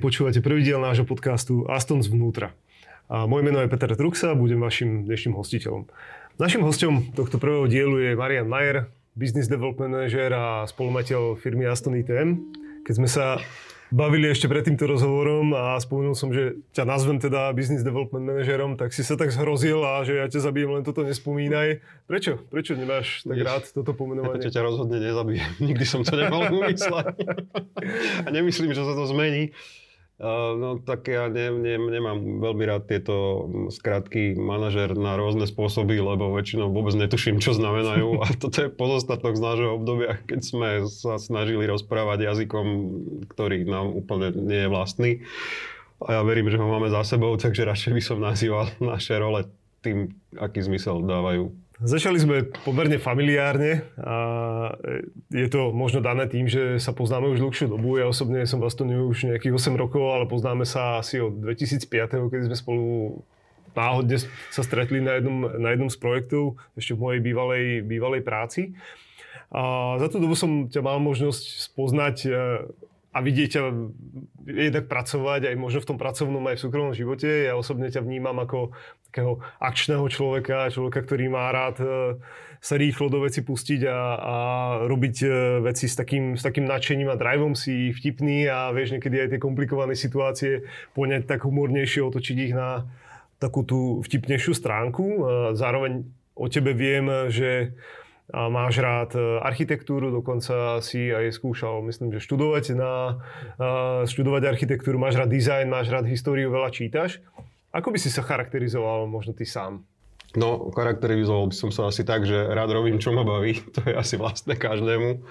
Počúvate prvý diel nášho podcastu Aston zvnútra. A moje meno je Peter Truxa a budem vašim dnešným hostiteľom. Našim hostom tohto prvého dielu je Marian Majer, business development manager a spolumateľ firmy Aston ITM. Keď sme sa bavili ešte pred týmto rozhovorom a spomenul som, že ťa nazvem teda business development manažerom, tak si sa tak zhrozil a že ja ťa zabijem, len toto nespomínaj. Prečo? Prečo nemáš tak rád toto pomenovanie? Ja ťa rozhodne nezabijem. Nikdy som to nemal umysleť. a nemyslím, že sa to zmení. No tak ja ne, ne, nemám veľmi rád tieto skratky manažer na rôzne spôsoby, lebo väčšinou vôbec netuším, čo znamenajú a toto je pozostatok z nášho obdobia, keď sme sa snažili rozprávať jazykom, ktorý nám úplne nie je vlastný. A ja verím, že ho máme za sebou, takže radšej by som nazýval naše role tým, aký zmysel dávajú Začali sme pomerne familiárne a je to možno dané tým, že sa poznáme už dlhšiu dobu. Ja osobne som v Astoniu už nejakých 8 rokov, ale poznáme sa asi od 2005, keď sme spolu náhodne sa stretli na jednom, na jednom z projektov, ešte v mojej bývalej, bývalej práci. A za tú dobu som ťa mal možnosť spoznať a vidieť ťa jednak pracovať aj možno v tom pracovnom aj v súkromnom živote. Ja osobne ťa vnímam ako takého akčného človeka, človeka, ktorý má rád e, sa rýchlo do veci pustiť a, a robiť e, veci s takým, s takým nadšením a driveom si vtipný a vieš niekedy aj tie komplikované situácie poňať tak humornejšie, otočiť ich na takú tú vtipnejšiu stránku. Zároveň o tebe viem, že a máš rád e, architektúru, dokonca si aj skúšal, myslím, že študovať, na, študovať architektúru, máš rád dizajn, máš rád históriu, veľa čítaš. Ako by si sa charakterizoval možno ty sám? No, charakterizoval by som sa asi tak, že rád robím, čo ma baví. To je asi vlastné každému.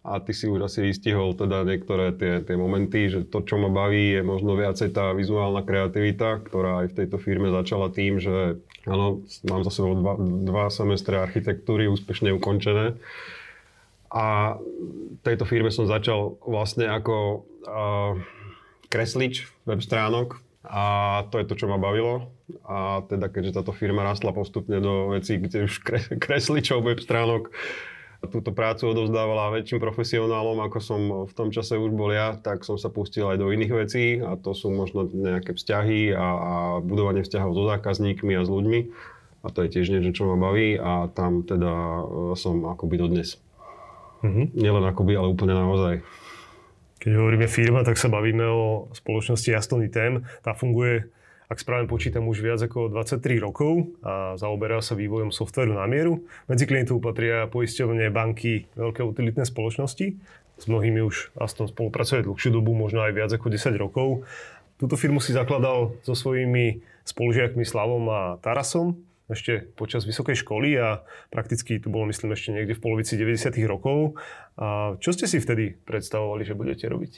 A ty si už asi vystihol teda niektoré tie, tie momenty, že to, čo ma baví, je možno viacej tá vizuálna kreativita, ktorá aj v tejto firme začala tým, že áno, mám za sebou dva, dva semestre architektúry úspešne ukončené. A tejto firme som začal vlastne ako uh, kreslič web stránok a to je to, čo ma bavilo. A teda keďže táto firma rastla postupne do vecí, kde už kresličov web stránok túto prácu odovzdávala väčším profesionálom, ako som v tom čase už bol ja, tak som sa pustil aj do iných vecí a to sú možno nejaké vzťahy a, a budovanie vzťahov so zákazníkmi a s ľuďmi. A to je tiež niečo, čo ma baví a tam teda e, som akoby dodnes. Mm-hmm. Nielen akoby, ale úplne naozaj. Keď hovoríme firma, tak sa bavíme o spoločnosti Aston ITM. Tá funguje ak správne počítam, už viac ako 23 rokov a zaoberá sa vývojom softveru na mieru. Medzi klientov patria poisťovne, banky, veľké utilitné spoločnosti. S mnohými už Aston spolupracuje dlhšiu dobu, možno aj viac ako 10 rokov. Túto firmu si zakladal so svojimi spolužiakmi Slavom a Tarasom ešte počas vysokej školy a prakticky to bolo myslím ešte niekde v polovici 90. rokov. A čo ste si vtedy predstavovali, že budete robiť?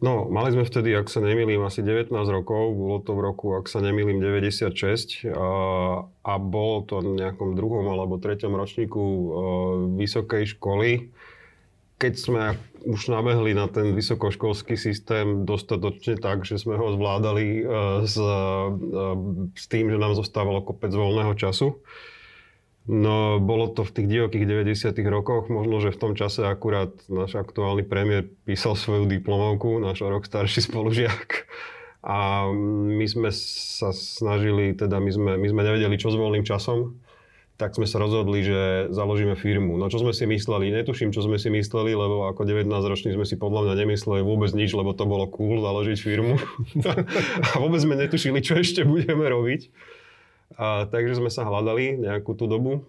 No, mali sme vtedy, ak sa nemýlim, asi 19 rokov, bolo to v roku, ak sa nemýlim, 96 a, a bolo to v nejakom druhom alebo treťom ročníku a, vysokej školy. Keď sme už nabehli na ten vysokoškolský systém dostatočne tak, že sme ho zvládali a, s, a, s tým, že nám zostávalo kopec voľného času, No, bolo to v tých divokých 90 rokoch, možno, že v tom čase akurát náš aktuálny premiér písal svoju diplomovku, náš rok starší spolužiak. A my sme sa snažili, teda my sme, my sme nevedeli, čo s voľným časom, tak sme sa rozhodli, že založíme firmu. No čo sme si mysleli? Netuším, čo sme si mysleli, lebo ako 19-roční sme si podľa mňa nemysleli vôbec nič, lebo to bolo cool založiť firmu. a vôbec sme netušili, čo ešte budeme robiť. A, takže sme sa hľadali nejakú tú dobu.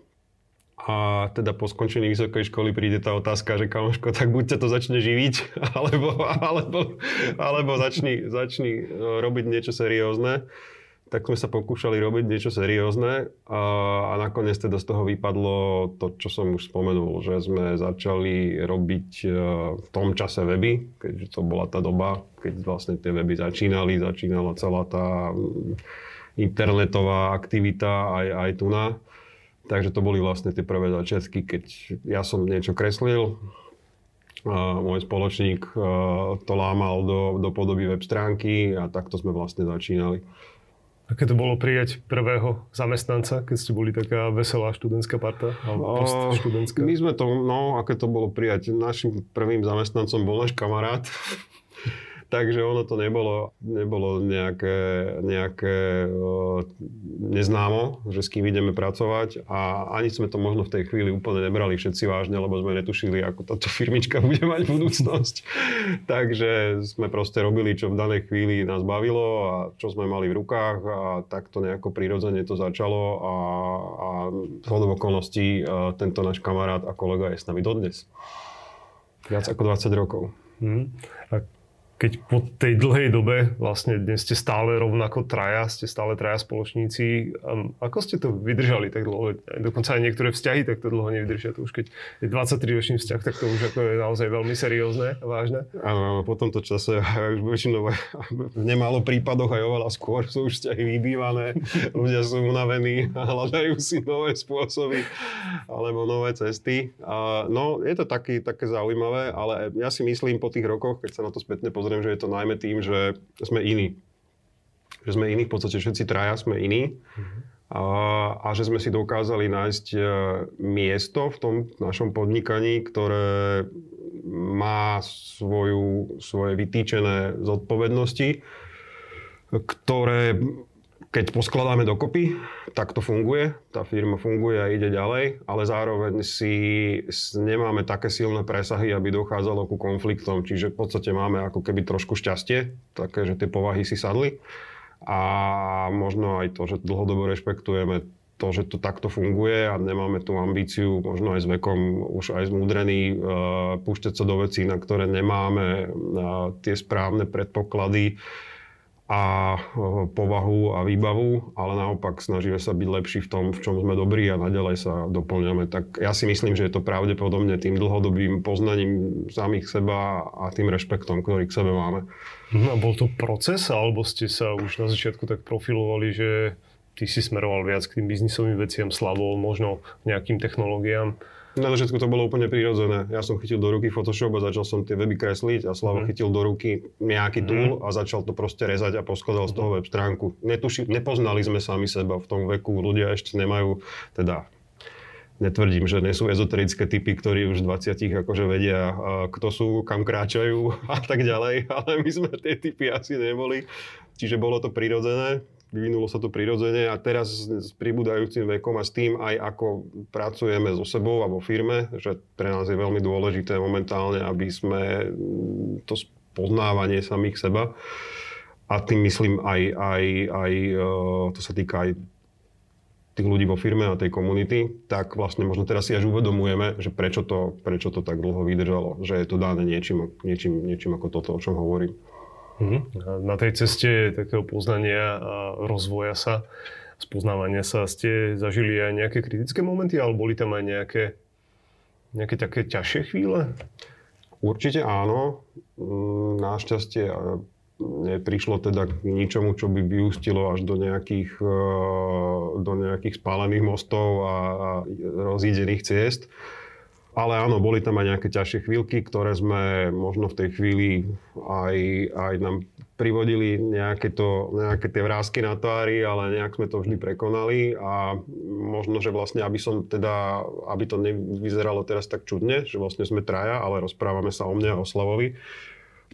A teda po skončení vysokej školy príde tá otázka, že kamoško, tak buď ťa to začne živiť, alebo, alebo, alebo začni, začni no, robiť niečo seriózne. Tak sme sa pokúšali robiť niečo seriózne a, a nakoniec teda z toho vypadlo to, čo som už spomenul, že sme začali robiť e, v tom čase weby, keďže to bola tá doba, keď vlastne tie weby začínali, začínala celá tá internetová aktivita aj, aj tu na. Takže to boli vlastne tie prvé začiatky, keď ja som niečo kreslil, a môj spoločník to lámal do, do podoby web stránky a takto sme vlastne začínali. Aké to bolo prijať prvého zamestnanca, keď ste boli taká veselá študentská parta? Alebo My sme to, no, aké to bolo prijať. Našim prvým zamestnancom bol náš kamarát, takže ono to nebolo, nebolo nejaké, nejaké neznámo, že s kým ideme pracovať a ani sme to možno v tej chvíli úplne nebrali všetci vážne, lebo sme netušili, ako táto firmička bude mať budúcnosť. takže sme proste robili, čo v danej chvíli nás bavilo a čo sme mali v rukách a takto nejako prirodzene to začalo a, a zhodov okolností uh, tento náš kamarát a kolega je s nami dodnes. Viac ako 20 rokov. Hmm. A keď po tej dlhej dobe, vlastne dnes ste stále rovnako traja, ste stále traja spoločníci, um, ako ste to vydržali tak dlho? Dokonca aj niektoré vzťahy takto dlho nevydržia. To už keď je 23-ročný vzťah, tak to už ako je naozaj veľmi seriózne a vážne. Áno, po tomto čase už väčšinou v nemálo prípadoch aj oveľa skôr sú už vzťahy vybývané, ľudia sú unavení a hľadajú si nové spôsoby alebo nové cesty. A, no, je to taký, také zaujímavé, ale ja si myslím po tých rokoch, keď sa na to spätne pozriem, pozriem, že je to najmä tým, že sme iní. Že sme iní, v podstate všetci traja sme iní. Mm-hmm. A, a že sme si dokázali nájsť e, miesto v tom našom podnikaní, ktoré má svoju, svoje vytýčené zodpovednosti, ktoré keď poskladáme dokopy, tak to funguje, tá firma funguje a ide ďalej, ale zároveň si nemáme také silné presahy, aby dochádzalo ku konfliktom, čiže v podstate máme ako keby trošku šťastie, také, že tie povahy si sadli. A možno aj to, že dlhodobo rešpektujeme to, že to takto funguje a nemáme tú ambíciu, možno aj s vekom už aj zmúdrený, uh, púšťať sa do vecí, na ktoré nemáme uh, tie správne predpoklady, a povahu a výbavu, ale naopak snažíme sa byť lepší v tom, v čom sme dobrí a naďalej sa doplňame. Tak ja si myslím, že je to pravdepodobne tým dlhodobým poznaním samých seba a tým rešpektom, ktorý k sebe máme. No a bol to proces, alebo ste sa už na začiatku tak profilovali, že ty si smeroval viac k tým biznisovým veciam, Slavo, možno nejakým technológiám? Na začiatku to bolo úplne prirodzené. Ja som chytil do ruky Photoshop a začal som tie weby kresliť a Slavo mm. chytil do ruky nejaký mm. tool a začal to proste rezať a poskladal z toho mhm. web stránku. Netuši, nepoznali sme sami seba v tom veku. Ľudia ešte nemajú, teda netvrdím, že nie sú ezoterické typy, ktorí už v 20 akože vedia, kto sú, kam kráčajú a tak ďalej, ale my sme tie typy asi neboli. Čiže bolo to prirodzené vyvinulo sa to prirodzene a teraz s pribúdajúcim vekom a s tým aj ako pracujeme so sebou a vo firme, že pre nás je veľmi dôležité momentálne, aby sme to poznávanie samých seba a tým myslím aj, aj, aj e, to sa týka aj tých ľudí vo firme a tej komunity, tak vlastne možno teraz si až uvedomujeme, že prečo to, prečo to tak dlho vydržalo, že je to dané niečím, niečím, niečím ako toto, o čom hovorím. Mm-hmm. Na tej ceste takého poznania a rozvoja sa, spoznávania sa ste zažili aj nejaké kritické momenty, alebo boli tam aj nejaké, nejaké také ťažšie chvíle? Určite áno. Mm, našťastie neprišlo teda k ničomu, čo by vyústilo až do nejakých, e, do nejakých spálených mostov a rozídených ciest. Ale áno, boli tam aj nejaké ťažšie chvíľky, ktoré sme možno v tej chvíli aj, aj nám privodili nejaké, to, nejaké tie vrázky na tvári, ale nejak sme to vždy prekonali. A možno, že vlastne, aby som teda, aby to nevyzeralo teraz tak čudne, že vlastne sme traja, ale rozprávame sa o mne a o Slavovi,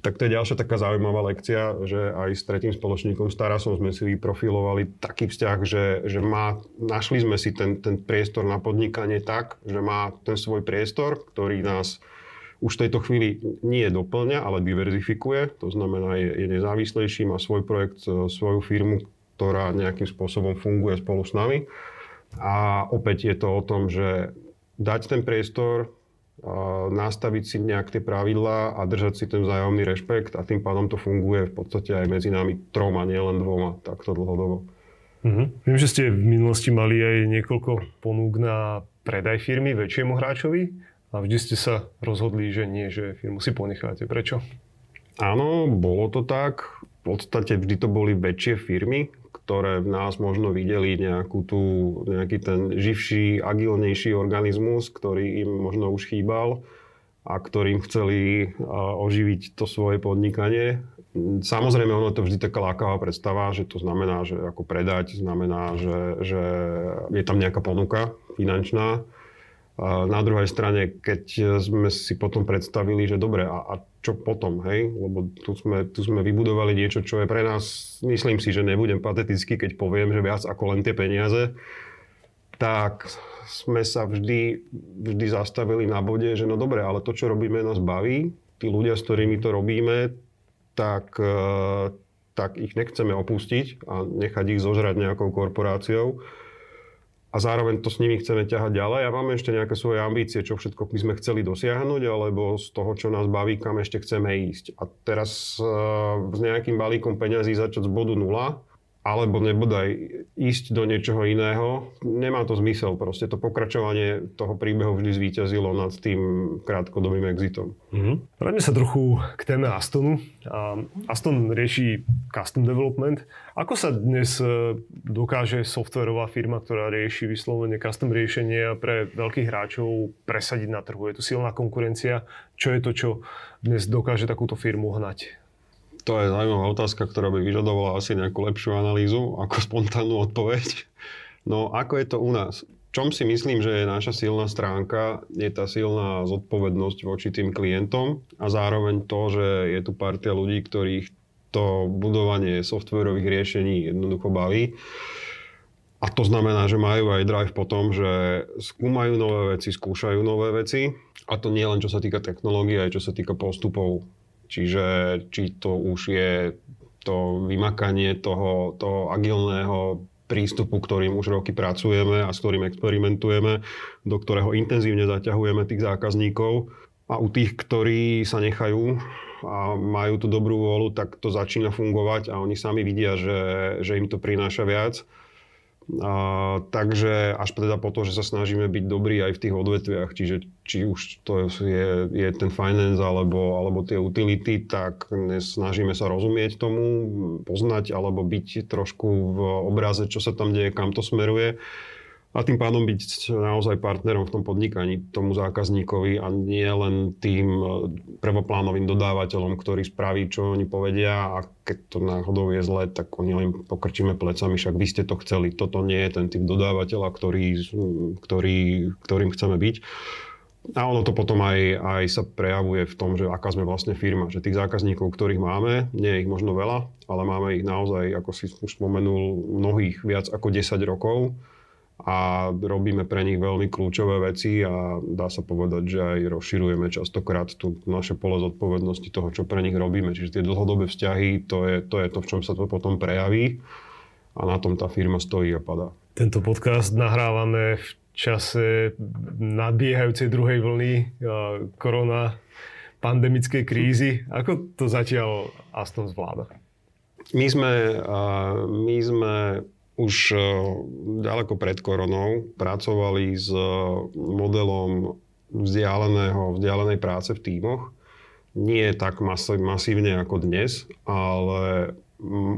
tak to je ďalšia taká zaujímavá lekcia, že aj s tretím spoločníkom Starasom sme si vyprofilovali taký vzťah, že, že má, našli sme si ten, ten priestor na podnikanie tak, že má ten svoj priestor, ktorý nás už v tejto chvíli nie doplňa, ale diverzifikuje. To znamená, je, je nezávislejší, má svoj projekt, e, svoju firmu, ktorá nejakým spôsobom funguje spolu s nami. A opäť je to o tom, že dať ten priestor, nastaviť si nejak tie pravidlá a držať si ten vzájomný rešpekt a tým pádom to funguje v podstate aj medzi nami troma, nielen dvoma, takto dlhodobo. Mm-hmm. Viem, že ste v minulosti mali aj niekoľko ponúk na predaj firmy väčšiemu hráčovi a vždy ste sa rozhodli, že nie, že firmu si ponecháte. Prečo? Áno, bolo to tak. V podstate vždy to boli väčšie firmy, ktoré v nás možno videli nejakú tú, nejaký ten živší, agilnejší organizmus, ktorý im možno už chýbal a ktorým chceli oživiť to svoje podnikanie. Samozrejme, ono to vždy taká lákavá predstava, že to znamená, že ako predať, znamená, že, že je tam nejaká ponuka finančná. Na druhej strane, keď sme si potom predstavili, že dobre, a, a čo potom, hej? Lebo tu sme, tu sme vybudovali niečo, čo je pre nás, myslím si, že nebudem patetický, keď poviem, že viac ako len tie peniaze. Tak sme sa vždy, vždy zastavili na bode, že no dobre, ale to, čo robíme, nás baví. Tí ľudia, s ktorými to robíme, tak, eh, tak ich nechceme opustiť a nechať ich zožrať nejakou korporáciou a zároveň to s nimi chceme ťahať ďalej a máme ešte nejaké svoje ambície, čo všetko by sme chceli dosiahnuť, alebo z toho, čo nás baví, kam ešte chceme ísť. A teraz uh, s nejakým balíkom peňazí začať z bodu nula alebo nebodaj ísť do niečoho iného, nemá to zmysel. Proste to pokračovanie toho príbehu vždy zvíťazilo nad tým krátkodobým exitom. Mm-hmm. Sa trochu k téme Astonu. Aston rieši custom development. Ako sa dnes e, dokáže softwarová firma, ktorá rieši vyslovene custom riešenia pre veľkých hráčov presadiť na trhu? Je tu silná konkurencia. Čo je to, čo dnes dokáže takúto firmu hnať? To je zaujímavá otázka, ktorá by vyžadovala asi nejakú lepšiu analýzu ako spontánnu odpoveď. No ako je to u nás? čom si myslím, že je naša silná stránka, je tá silná zodpovednosť voči tým klientom a zároveň to, že je tu partia ľudí, ktorých to budovanie softwarových riešení jednoducho baví. A to znamená, že majú aj drive po tom, že skúmajú nové veci, skúšajú nové veci. A to nie len čo sa týka technológie, aj čo sa týka postupov Čiže či to už je to vymakanie toho, toho agilného prístupu, ktorým už roky pracujeme a s ktorým experimentujeme, do ktorého intenzívne zaťahujeme tých zákazníkov. A u tých, ktorí sa nechajú a majú tú dobrú vôľu, tak to začína fungovať a oni sami vidia, že, že im to prináša viac. A, takže až teda po to, že sa snažíme byť dobrí aj v tých odvetviach, čiže či už to je, je ten finance alebo, alebo tie utility, tak snažíme sa rozumieť tomu, poznať alebo byť trošku v obraze, čo sa tam deje, kam to smeruje a tým pádom byť naozaj partnerom v tom podnikaní tomu zákazníkovi a nie len tým e, prvoplánovým dodávateľom, ktorý spraví, čo oni povedia a keď to náhodou je zle, tak oni len pokrčíme plecami, však vy ste to chceli. Toto nie je ten typ dodávateľa, ktorý, ktorý, ktorým chceme byť. A ono to potom aj, aj sa prejavuje v tom, že aká sme vlastne firma. Že tých zákazníkov, ktorých máme, nie je ich možno veľa, ale máme ich naozaj, ako si už spomenul, mnohých viac ako 10 rokov a robíme pre nich veľmi kľúčové veci a dá sa povedať, že aj rozširujeme častokrát tu naše pole zodpovednosti toho, čo pre nich robíme. Čiže tie dlhodobé vzťahy, to je, to je to, v čom sa to potom prejaví a na tom tá firma stojí a padá. Tento podcast nahrávame v čase nadbiehajúcej druhej vlny korona pandemickej krízy. Ako to zatiaľ Aston zvláda? My sme, my sme už e, ďaleko pred koronou pracovali s e, modelom vzdialeného, vzdialenej práce v tímoch. Nie tak masívne ako dnes, ale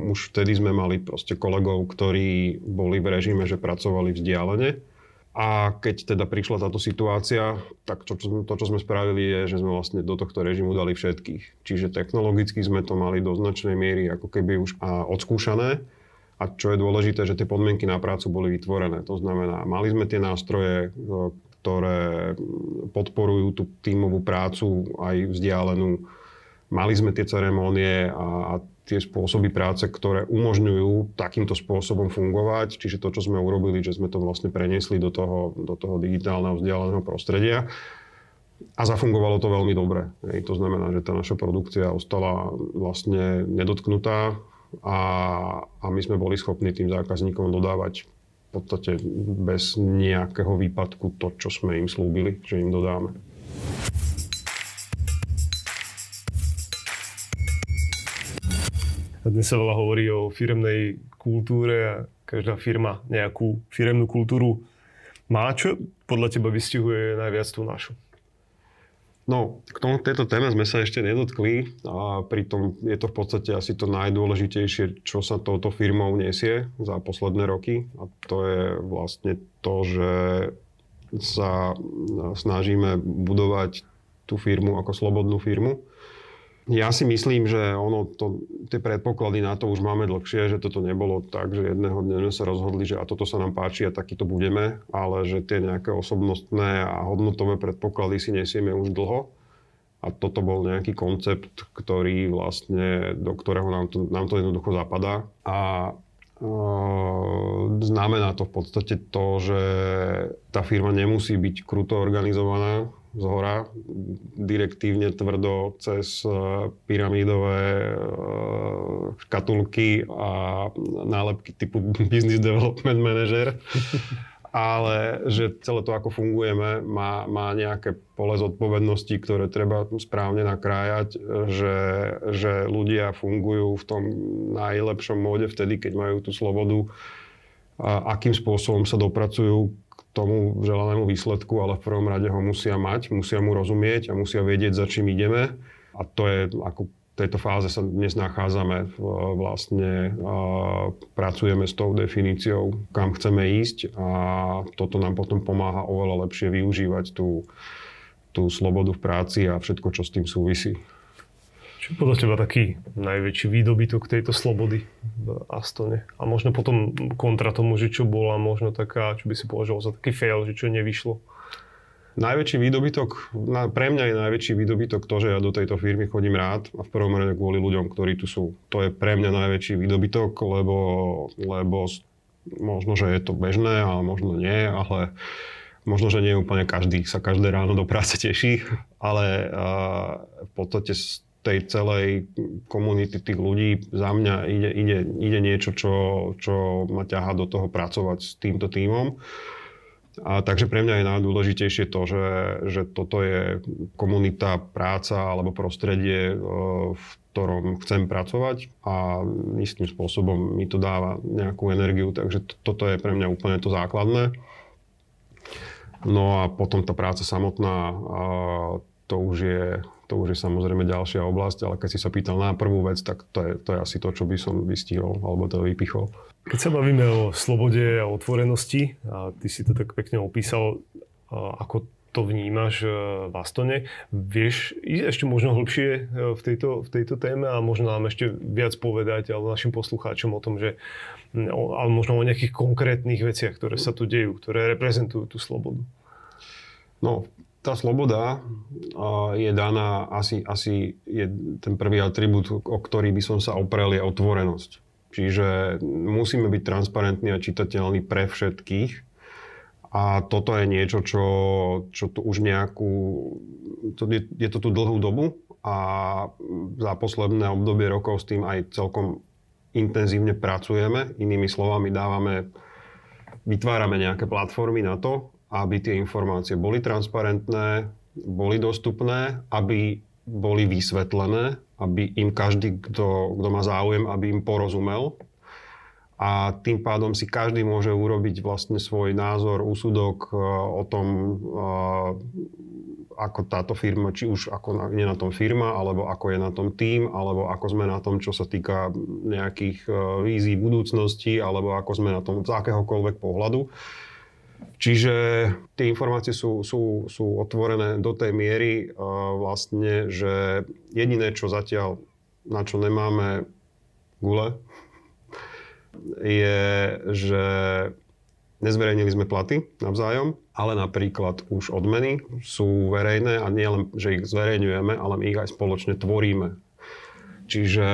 už vtedy sme mali proste kolegov, ktorí boli v režime, že pracovali vzdialene. A keď teda prišla táto situácia, tak to, to, čo sme spravili, je, že sme vlastne do tohto režimu dali všetkých. Čiže technologicky sme to mali do značnej miery ako keby už odskúšané a čo je dôležité, že tie podmienky na prácu boli vytvorené. To znamená, mali sme tie nástroje, e, ktoré podporujú tú tímovú prácu aj vzdialenú. Mali sme tie ceremónie a, tie spôsoby práce, ktoré umožňujú takýmto spôsobom fungovať. Čiže to, čo sme urobili, že sme to vlastne preniesli do toho, do toho digitálneho vzdialeného prostredia. A zafungovalo to veľmi dobre. Hej, to znamená, že tá naša produkcia ostala vlastne nedotknutá a, a my sme boli schopní tým zákazníkom dodávať v podstate bez nejakého výpadku to, čo sme im slúbili, že im dodáme. Dnes sa veľa hovorí o firemnej kultúre a každá firma nejakú firemnú kultúru má. Čo podľa teba vystihuje najviac tú našu? No, k tomu, tejto téme sme sa ešte nedotkli a pritom je to v podstate asi to najdôležitejšie, čo sa touto firmou nesie za posledné roky. A to je vlastne to, že sa snažíme budovať tú firmu ako slobodnú firmu ja si myslím, že ono to, tie predpoklady na to už máme dlhšie, že toto nebolo tak, že jedného dňa sa rozhodli, že a toto sa nám páči a taký to budeme, ale že tie nejaké osobnostné a hodnotové predpoklady si nesieme už dlho A toto bol nejaký koncept, ktorý vlastne, do ktorého nám to, nám to jednoducho zapadá. A znamená to v podstate to, že tá firma nemusí byť kruto organizovaná z hora, direktívne, tvrdo, cez e, pyramídové e, škatulky a nálepky typu Business Development Manager. Ale že celé to, ako fungujeme, má, má nejaké pole zodpovednosti, ktoré treba správne nakrájať, že, že ľudia fungujú v tom najlepšom móde vtedy, keď majú tú slobodu, a akým spôsobom sa dopracujú tomu želanému výsledku, ale v prvom rade ho musia mať, musia mu rozumieť a musia vedieť, za čím ideme. A to je ako tejto fáze sa dnes nachádzame. Vlastne pracujeme s tou definíciou, kam chceme ísť a toto nám potom pomáha oveľa lepšie využívať tú, tú slobodu v práci a všetko, čo s tým súvisí. Čo podľa teba taký najväčší výdobytok tejto slobody v Astone? A možno potom kontra tomu, že čo bola možno taká, čo by si považoval za taký fail, že čo nevyšlo? Najväčší výdobytok, pre mňa je najväčší výdobytok to, že ja do tejto firmy chodím rád a v prvom rade kvôli ľuďom, ktorí tu sú. To je pre mňa najväčší výdobytok, lebo, lebo možno, že je to bežné, ale možno nie, ale možno, že nie úplne každý sa každé ráno do práce teší, ale v podstate tej celej komunity tých ľudí za mňa ide, ide, ide niečo, čo, čo ma ťaha do toho pracovať s týmto týmom. A takže pre mňa je najdôležitejšie to, že, že toto je komunita, práca alebo prostredie, e, v ktorom chcem pracovať a istým spôsobom mi to dáva nejakú energiu, takže to, toto je pre mňa úplne to základné. No a potom tá práca samotná, to už je, to už je samozrejme ďalšia oblasť, ale keď si sa pýtal na prvú vec, tak to je, to je asi to, čo by som vystihol alebo to vypichol. Keď sa bavíme o slobode a otvorenosti, a ty si to tak pekne opísal, ako to vnímaš e, v Astone. Vieš ísť ešte možno hlbšie e, v tejto, v tejto téme a možno nám ešte viac povedať alebo našim poslucháčom o tom, že ale možno o nejakých konkrétnych veciach, ktoré sa tu dejú, ktoré reprezentujú tú slobodu. No, tá sloboda je daná, asi, asi je ten prvý atribút, o ktorý by som sa oprel, je otvorenosť. Čiže musíme byť transparentní a čitateľní pre všetkých. A toto je niečo, čo, čo tu už nejakú... To je, je to tu dlhú dobu a za posledné obdobie rokov s tým aj celkom intenzívne pracujeme. Inými slovami dávame, vytvárame nejaké platformy na to, aby tie informácie boli transparentné, boli dostupné, aby boli vysvetlené, aby im každý, kto, kto má záujem, aby im porozumel. A tým pádom si každý môže urobiť vlastne svoj názor, úsudok e, o tom, e, ako táto firma, či už ako je na tom firma, alebo ako je na tom tým, alebo ako sme na tom, čo sa týka nejakých e, vízií budúcnosti, alebo ako sme na tom z akéhokoľvek pohľadu. Čiže tie informácie sú, sú, sú otvorené do tej miery vlastne, že jediné, čo zatiaľ, na čo nemáme gule, je, že nezverejnili sme platy navzájom, ale napríklad už odmeny sú verejné a nie len, že ich zverejňujeme, ale my ich aj spoločne tvoríme Čiže,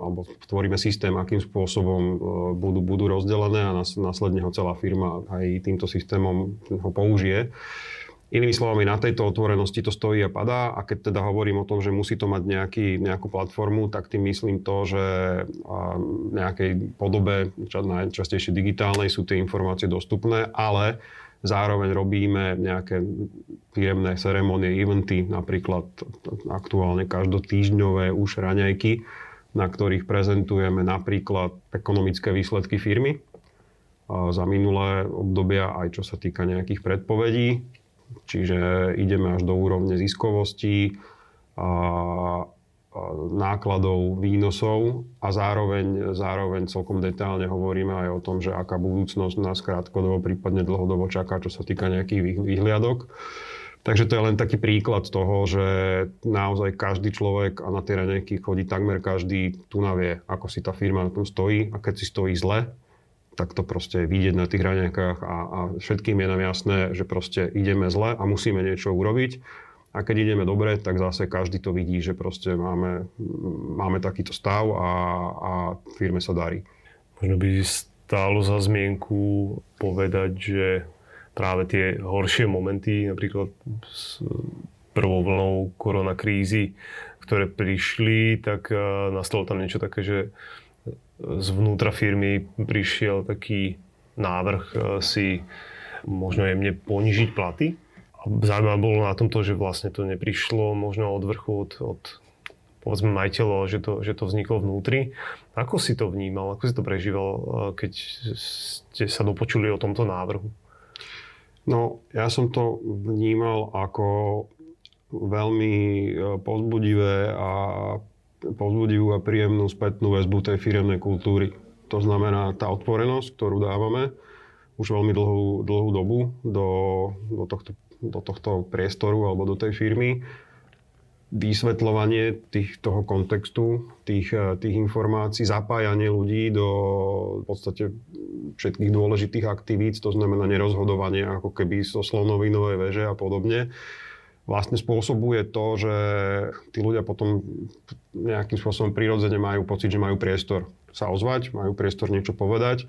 alebo tvoríme systém, akým spôsobom e, budú, budú rozdelené a následne ho celá firma aj týmto systémom ho použije. Inými slovami, na tejto otvorenosti to stojí a padá a keď teda hovorím o tom, že musí to mať nejaký, nejakú platformu, tak tým myslím to, že v nejakej podobe, najčastejšie digitálnej, sú tie informácie dostupné, ale Zároveň robíme nejaké firemné ceremonie, eventy, napríklad aktuálne každotýždňové už raňajky, na ktorých prezentujeme napríklad ekonomické výsledky firmy za minulé obdobia, aj čo sa týka nejakých predpovedí. Čiže ideme až do úrovne ziskovosti, a nákladov, výnosov a zároveň, zároveň celkom detálne hovoríme aj o tom, že aká budúcnosť nás krátkodobo, prípadne dlhodobo čaká, čo sa týka nejakých výhliadok. Takže to je len taký príklad toho, že naozaj každý človek a na tie raňajky chodí takmer každý tu navie, ako si tá firma na tom stojí a keď si stojí zle, tak to proste je vidieť na tých raňajkách a, a všetkým je nám jasné, že proste ideme zle a musíme niečo urobiť A keď ideme dobre, tak zase každý to vidí, že proste máme, máme takýto stav a, a firme sa darí. Možno by stálo za zmienku povedať, že práve tie horšie momenty, napríklad s prvou vlnou koronakrízy, ktoré prišli, tak nastalo tam niečo také, že zvnútra firmy prišiel taký návrh si možno jemne ponižiť platy Zaujímavé bolo na tom to, že vlastne to neprišlo možno od vrchu, od, od povedzme majiteľov, že to, že to vzniklo vnútri. Ako si to vnímal, ako si to prežíval, eh, keď ste sa dopočuli o tomto návrhu? No, ja som to vnímal ako veľmi eh, pozbudivé a pozbudivú a príjemnú spätnú väzbu tej firemnej kultúry. To znamená tá otvorenosť, ktorú dávame už veľmi dlhú, dlhú dobu do, do tohto do tohto priestoru alebo do tej firmy, vysvetľovanie tých, toho kontextu, tých, eh, tých informácií, zapájanie ľudí do v podstate všetkých dôležitých aktivít, to znamená nerozhodovanie ako keby so slonovinovej veže a podobne, vlastne spôsobuje to, že tí ľudia potom nejakým spôsobom prirodzene majú pocit, že majú priestor sa ozvať, majú priestor niečo povedať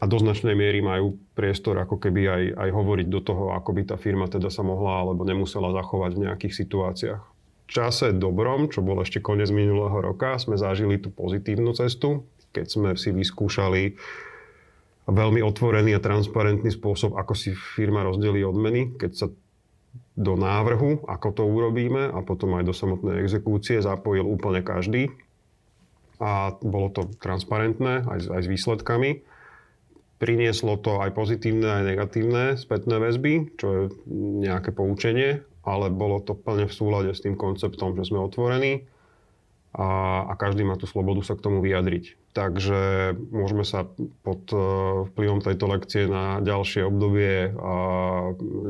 a do značnej miery majú priestor ako keby aj, aj hovoriť do toho, ako by tá firma teda sa mohla alebo nemusela zachovať v nejakých situáciách. V čase dobrom, čo bol ešte koniec minulého roka, sme zažili tú pozitívnu cestu, keď sme si vyskúšali veľmi otvorený a transparentný spôsob, ako si firma rozdelí odmeny, keď sa do návrhu, ako to urobíme a potom aj do samotnej exekúcie zapojil úplne každý. A bolo to transparentné aj, aj s výsledkami. Prinieslo to aj pozitívne, aj negatívne spätné väzby, čo je nejaké poučenie, ale bolo to plne v súlade s tým konceptom, že sme otvorení a, a každý má tú slobodu sa k tomu vyjadriť. Takže môžeme sa pod e, vplyvom tejto lekcie na ďalšie obdobie a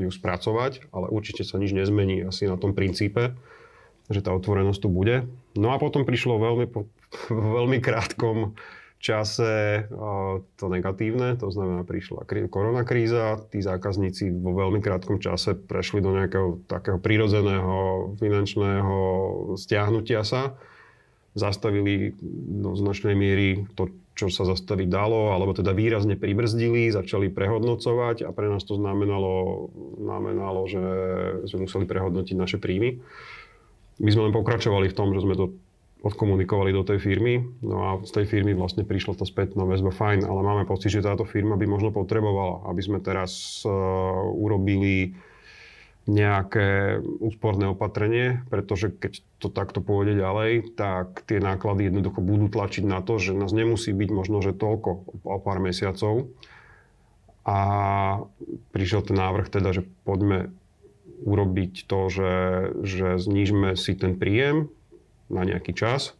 ju spracovať, ale určite sa nič nezmení asi na tom princípe, že tá otvorenosť tu bude. No a potom prišlo veľmi, po, veľmi krátkom čase to negatívne, to znamená prišla koronakríza, tí zákazníci vo veľmi krátkom čase prešli do nejakého takého prírodzeného finančného stiahnutia sa, zastavili do značnej miery to, čo sa zastaviť dalo, alebo teda výrazne pribrzdili, začali prehodnocovať a pre nás to znamenalo, znamenalo že sme museli prehodnotiť naše príjmy. My sme len pokračovali v tom, že sme to odkomunikovali do tej firmy. No a z tej firmy vlastne prišla tá spätná väzba fajn, ale máme pocit, že táto firma by možno potrebovala, aby sme teraz uh, urobili nejaké úsporné opatrenie, pretože keď to takto pôjde ďalej, tak tie náklady jednoducho budú tlačiť na to, že nás nemusí byť možno, že toľko o pár mesiacov. A prišiel ten návrh teda, že poďme urobiť to, že, že znížme si ten príjem, na nejaký čas.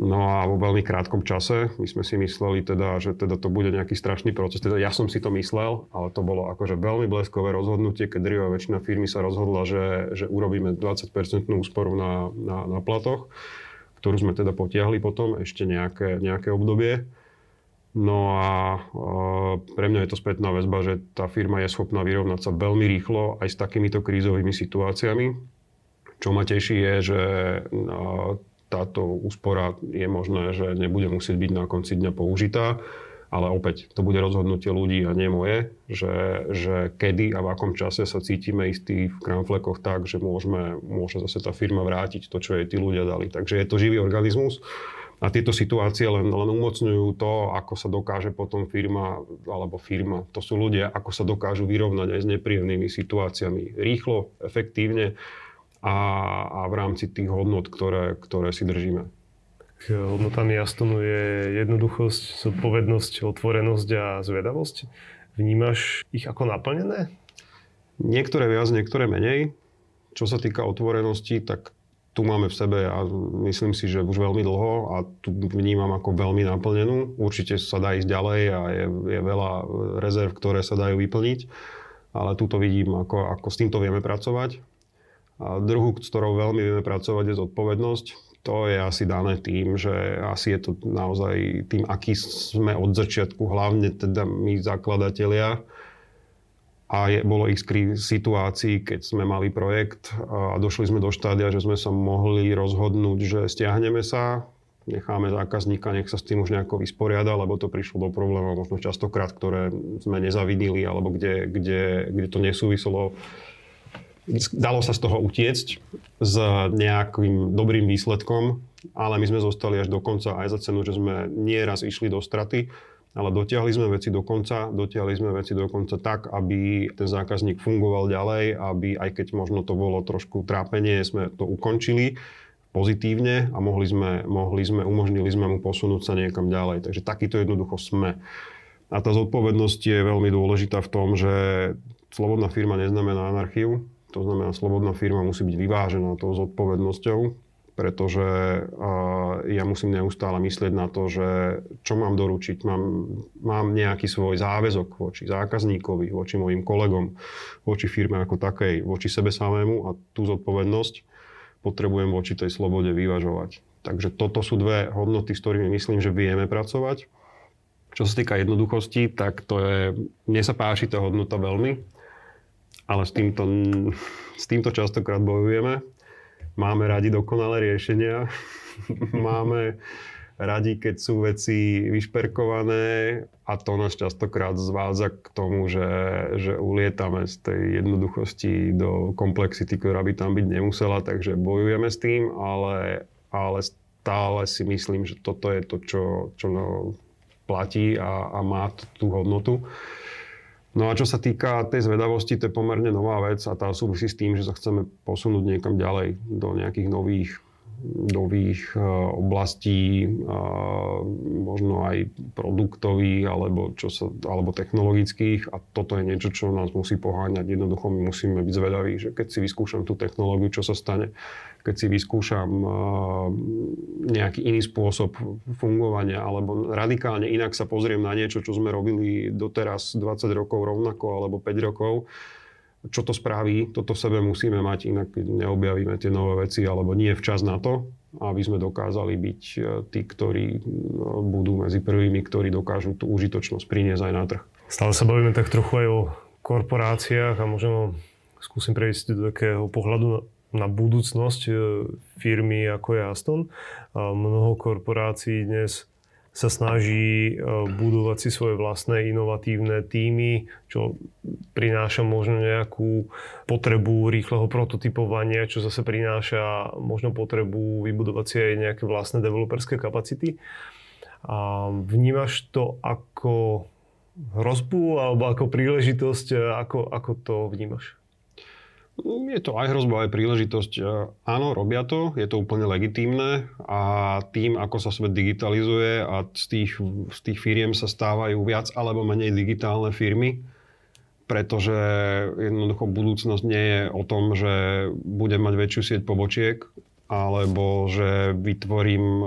No a vo veľmi krátkom čase my sme si mysleli teda, že teda to bude nejaký strašný proces. Teda ja som si to myslel, ale to bolo akože veľmi bleskové rozhodnutie, keď drvá väčšina firmy sa rozhodla, že, že urobíme 20% úsporu na, na, na platoch, ktorú sme teda potiahli potom ešte nejaké, nejaké obdobie. No a e, pre mňa je to spätná väzba, že tá firma je schopná vyrovnať sa veľmi rýchlo aj s takýmito krízovými situáciami čo ma teší je, že no, táto úspora je možné, že nebude musieť byť na konci dňa použitá, ale opäť to bude rozhodnutie ľudí a nie moje, že, že kedy a v akom čase sa cítime istí v kramflekoch tak, že môžeme, môže zase tá firma vrátiť to, čo jej tí ľudia dali. Takže je to živý organizmus. A tieto situácie len, len umocňujú to, ako sa dokáže potom firma, alebo firma, to sú ľudia, ako sa dokážu vyrovnať aj s nepríjemnými situáciami. Rýchlo, efektívne a, a v rámci tých hodnot, ktoré, ktoré si držíme. Hodnotami Astonu je jednoduchosť, zodpovednosť, otvorenosť a zvedavosť. Vnímaš ich ako naplnené? Niektoré viac, niektoré menej. Čo sa týka otvorenosti, tak tu máme v sebe a myslím si, že už veľmi dlho a tu vnímam ako veľmi naplnenú. Určite sa dá ísť ďalej a je, je veľa rezerv, ktoré sa dajú vyplniť, ale tu to vidím, ako, ako s týmto vieme pracovať a druhú, s ktorou veľmi vieme pracovať, je zodpovednosť. To je asi dané tým, že asi je to naozaj tým, aký sme od začiatku, hlavne teda my zakladatelia. a je, bolo ich situácií, keď sme mali projekt a došli sme do štádia, že sme sa mohli rozhodnúť, že stiahneme sa, necháme zákazníka, nech sa s tým už nejako vysporiada, lebo to prišlo do problémov možno častokrát, ktoré sme nezavidili, alebo kde, kde, kde to nesúviselo. Dalo sa z toho utiecť s nejakým dobrým výsledkom, ale my sme zostali až do konca aj za cenu, že sme nieraz išli do straty ale dotiahli sme veci do konca, dotiahli sme veci do konca tak, aby ten zákazník fungoval ďalej, aby aj keď možno to bolo trošku trápenie, sme to ukončili pozitívne a mohli sme, mohli sme, umožnili sme mu posunúť sa niekam ďalej. Takže takýto jednoducho sme. A tá zodpovednosť je veľmi dôležitá v tom, že slobodná firma neznamená anarchiu, to znamená, slobodná firma musí byť vyvážená tou zodpovednosťou, pretože ja musím neustále myslieť na to, že čo mám doručiť. Mám, mám nejaký svoj záväzok voči zákazníkovi, voči mojim kolegom, voči firme ako takej, voči sebe samému a tú zodpovednosť potrebujem voči tej slobode vyvažovať. Takže toto sú dve hodnoty, s ktorými myslím, že vieme pracovať. Čo sa týka jednoduchosti, tak to je, mne sa páči tá hodnota veľmi, ale s týmto, s týmto častokrát bojujeme Máme radi dokonalé riešenia. Máme radi, keď sú veci vyšperkované a to nás častokrát zvádza k tomu, že, že ulietame z tej jednoduchosti do komplexity, ktorá by tam byť nemusela, takže bojujeme s tým, ale, ale stále si myslím, že toto je to, čo, čo no, platí a, a má tú hodnotu. No a čo sa týka tej zvedavosti, to je pomerne nová vec a tá súvisí s tým, že sa chceme posunúť niekam ďalej do nejakých nových nových e, oblastí, možno aj produktových alebo, čo sa, alebo technologických a toto je niečo, čo nás musí poháňať. Jednoducho my musíme byť zvedaví, že keď si vyskúšam tú technológiu, čo sa stane, keď si vyskúšam nejaký iný spôsob fungovania alebo radikálne inak sa pozriem na niečo, čo sme robili doteraz 20 rokov rovnako alebo 5 rokov, čo to spraví, toto sebe musíme mať, inak neobjavíme tie nové veci, alebo nie včas na to, aby sme dokázali byť e, tí, ktorí no, budú medzi prvými, ktorí dokážu tú užitočnosť priniesť aj na trh. Stále sa bavíme tak trochu aj o korporáciách a možno skúsim prejsť do takého pohľadu na budúcnosť e, firmy ako je Aston. Mnoho korporácií dnes sa snaží e, budovať si svoje vlastné inovatívne týmy, čo prináša možno nejakú potrebu rýchleho prototypovania, čo zase prináša možno potrebu vybudovať si aj nejaké vlastné developerské kapacity. A vnímaš to ako hrozbu alebo ako príležitosť? E, ako, ako to vnímaš? Je to aj hrozba, aj príležitosť. E, áno, robia to, je to úplne legitímne a tým, ako sa svet digitalizuje a z tých, z tých firiem sa stávajú viac alebo menej digitálne firmy, pretože jednoducho budúcnosť nie je o tom, že budem mať väčšiu sieť pobočiek, alebo že vytvorím e,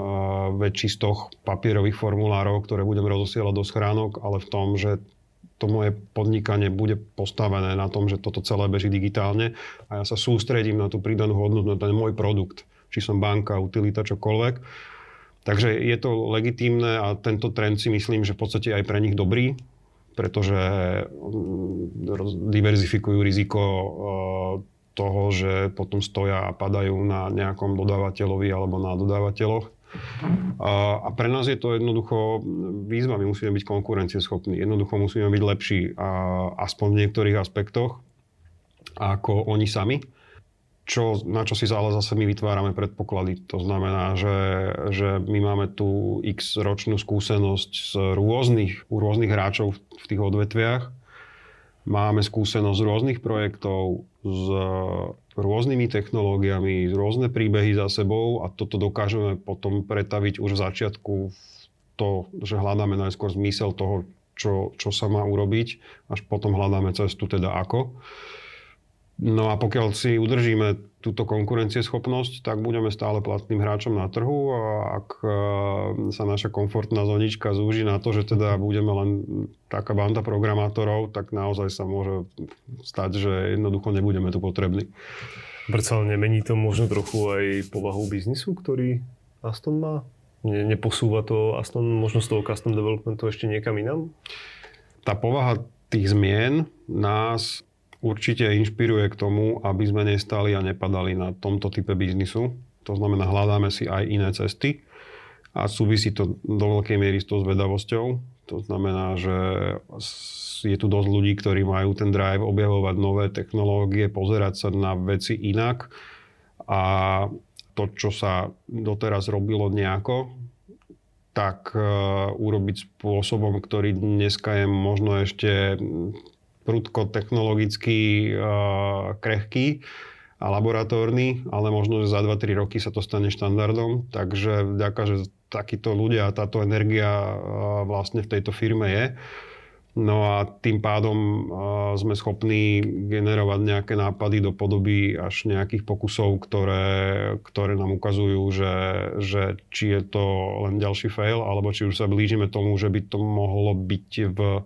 väčší stoch papierových formulárov, ktoré budem rozosielať do schránok, ale v tom, že to moje podnikanie bude postavené na tom, že toto celé beží digitálne a ja sa sústredím na tú pridanú hodnotu, na ten môj produkt, či som banka, utilita, čokoľvek. Takže je to legitímne a tento trend si myslím, že v podstate aj pre nich dobrý, pretože mm, diverzifikujú riziko e, toho, že potom stoja a padajú na nejakom dodávateľovi alebo na dodávateľoch. A pre nás je to jednoducho výzva, my musíme byť konkurencieschopní, jednoducho musíme byť lepší, a aspoň v niektorých aspektoch, ako oni sami. Čo, na čo si ale zase my vytvárame predpoklady. To znamená, že, že my máme tú x ročnú skúsenosť z rôznych, u rôznych hráčov v tých odvetviach. Máme skúsenosť z rôznych projektov, z rôznymi technológiami, rôzne príbehy za sebou a toto dokážeme potom pretaviť už v začiatku v to, že hľadáme najskôr zmysel toho, čo, čo sa má urobiť, až potom hľadáme cestu teda ako. No a pokiaľ si udržíme túto konkurencieschopnosť, tak budeme stále platným hráčom na trhu a ak e, sa naša komfortná zonička zúži na to, že teda budeme len taká banda programátorov, tak naozaj sa môže stať, že jednoducho nebudeme tu potrební. Predsa nemení to možno trochu aj povahu biznisu, ktorý Aston má? Ne, neposúva to Aston možno z toho custom developmentu ešte niekam inám? Tá povaha tých zmien nás určite inšpiruje k tomu, aby sme nestali a nepadali na tomto type biznisu. To znamená, hľadáme si aj iné cesty a súvisí to do veľkej miery s tou zvedavosťou. To znamená, že je tu dosť ľudí, ktorí majú ten drive objavovať nové technológie, pozerať sa na veci inak a to, čo sa doteraz robilo nejako, tak uh, urobiť spôsobom, ktorý dneska je možno ešte prudko technologicky krehký a laboratórny, ale možno, že za 2-3 roky sa to stane štandardom. Takže vďaka, že takíto ľudia a táto energia vlastne v tejto firme je, No a tým pádom sme schopní generovať nejaké nápady do podoby až nejakých pokusov, ktoré, ktoré nám ukazujú, že, že či je to len ďalší fail, alebo či už sa blížime tomu, že by to mohlo byť v,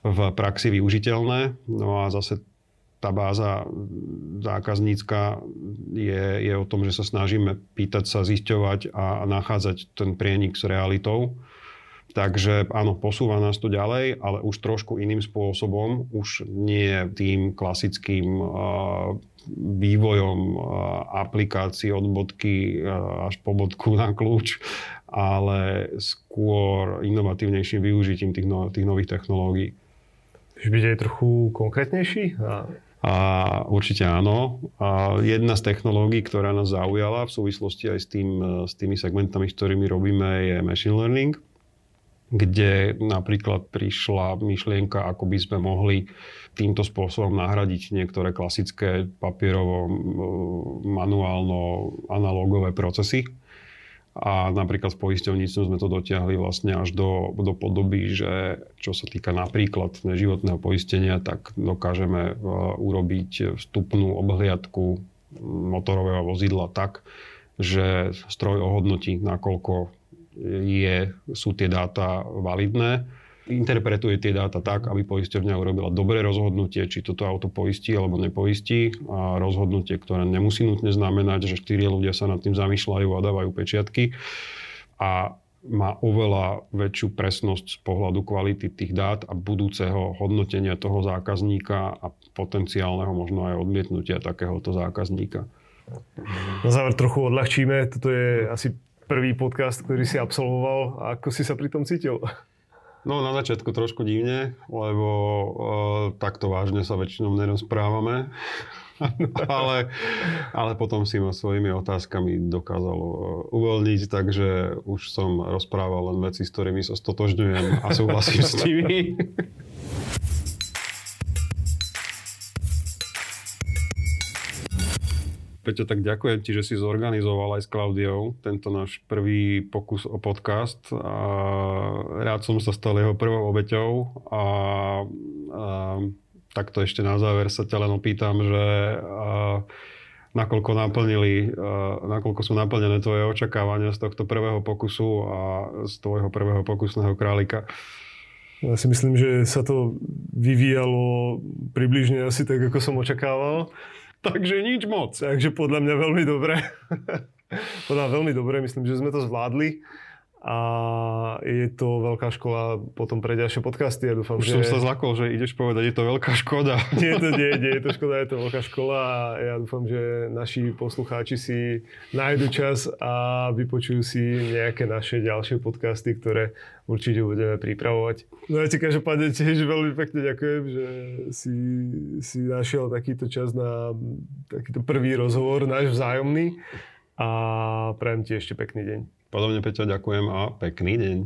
v praxi využiteľné. No a zase tá báza zákaznícka je, je o tom, že sa snažíme pýtať sa, zisťovať a, nachádzať ten prienik s realitou. Takže áno, posúva nás to ďalej, ale už trošku iným spôsobom, už nie tým klasickým vývojom aplikácií od bodky až po bodku na kľúč, ale skôr inovatívnejším využitím tých, no, tých nových technológií. Chceš byť aj trochu konkrétnejší? A... A určite áno. A jedna z technológií, ktorá nás zaujala v súvislosti aj s, tým, s tými segmentami, s ktorými robíme, je machine learning kde napríklad prišla myšlienka, ako by sme mohli týmto spôsobom nahradiť niektoré klasické papierovo, manuálno, analógové procesy. A napríklad v poisťovníctvu sme to dotiahli vlastne až do, do podoby, že čo sa týka napríklad neživotného poistenia, tak dokážeme urobiť vstupnú obhliadku motorového vozidla tak, že stroj ohodnotí, nakoľko je, sú tie dáta validné, interpretuje tie dáta tak, aby poisťovňa urobila dobré rozhodnutie, či toto auto poistí alebo nepoistí. A rozhodnutie, ktoré nemusí nutne znamenať, že štyri ľudia sa nad tým zamýšľajú a dávajú pečiatky. A má oveľa väčšiu presnosť z pohľadu kvality tých dát a budúceho hodnotenia toho zákazníka a potenciálneho možno aj odmietnutia takéhoto zákazníka. Na záver trochu odľahčíme. Toto je asi prvý podcast, ktorý si absolvoval a ako si sa pri tom cítil? No na začiatku trošku divne, lebo uh, takto vážne sa väčšinou nerozprávame. ale, ale potom si ma svojimi otázkami dokázal uh, uvoľniť, takže už som rozprával len veci, s ktorými sa stotožňujem a súhlasím s nimi. Peťo, tak ďakujem ti, že si zorganizoval aj s Klaudiou tento náš prvý pokus o podcast. A rád som sa stal jeho prvou obeťou a, a takto ešte na záver sa ťa len opýtam, že a, nakoľko, naplnili, nakoľko sú naplnené tvoje očakávania z tohto prvého pokusu a z tvojho prvého pokusného králika. Ja si myslím, že sa to vyvíjalo približne asi tak, ako som očakával. Takže nič moc. Takže podľa mňa veľmi dobre. podľa veľmi dobre, myslím, že sme to zvládli a je to veľká škola potom pre ďalšie podcasty. Ja dúfam, Už že... som sa zlakol, že ideš povedať, je to veľká škoda. nie, to nie, nie je to škoda, je to veľká škola a ja dúfam, že naši poslucháči si nájdu čas a vypočujú si nejaké naše ďalšie podcasty, ktoré určite budeme pripravovať. No ja ti každopádne tiež veľmi pekne ďakujem, že si, si našiel takýto čas na takýto prvý rozhovor, náš vzájomný a prajem ti ešte pekný deň. Podobne Peťo, ďakujem a pekný deň.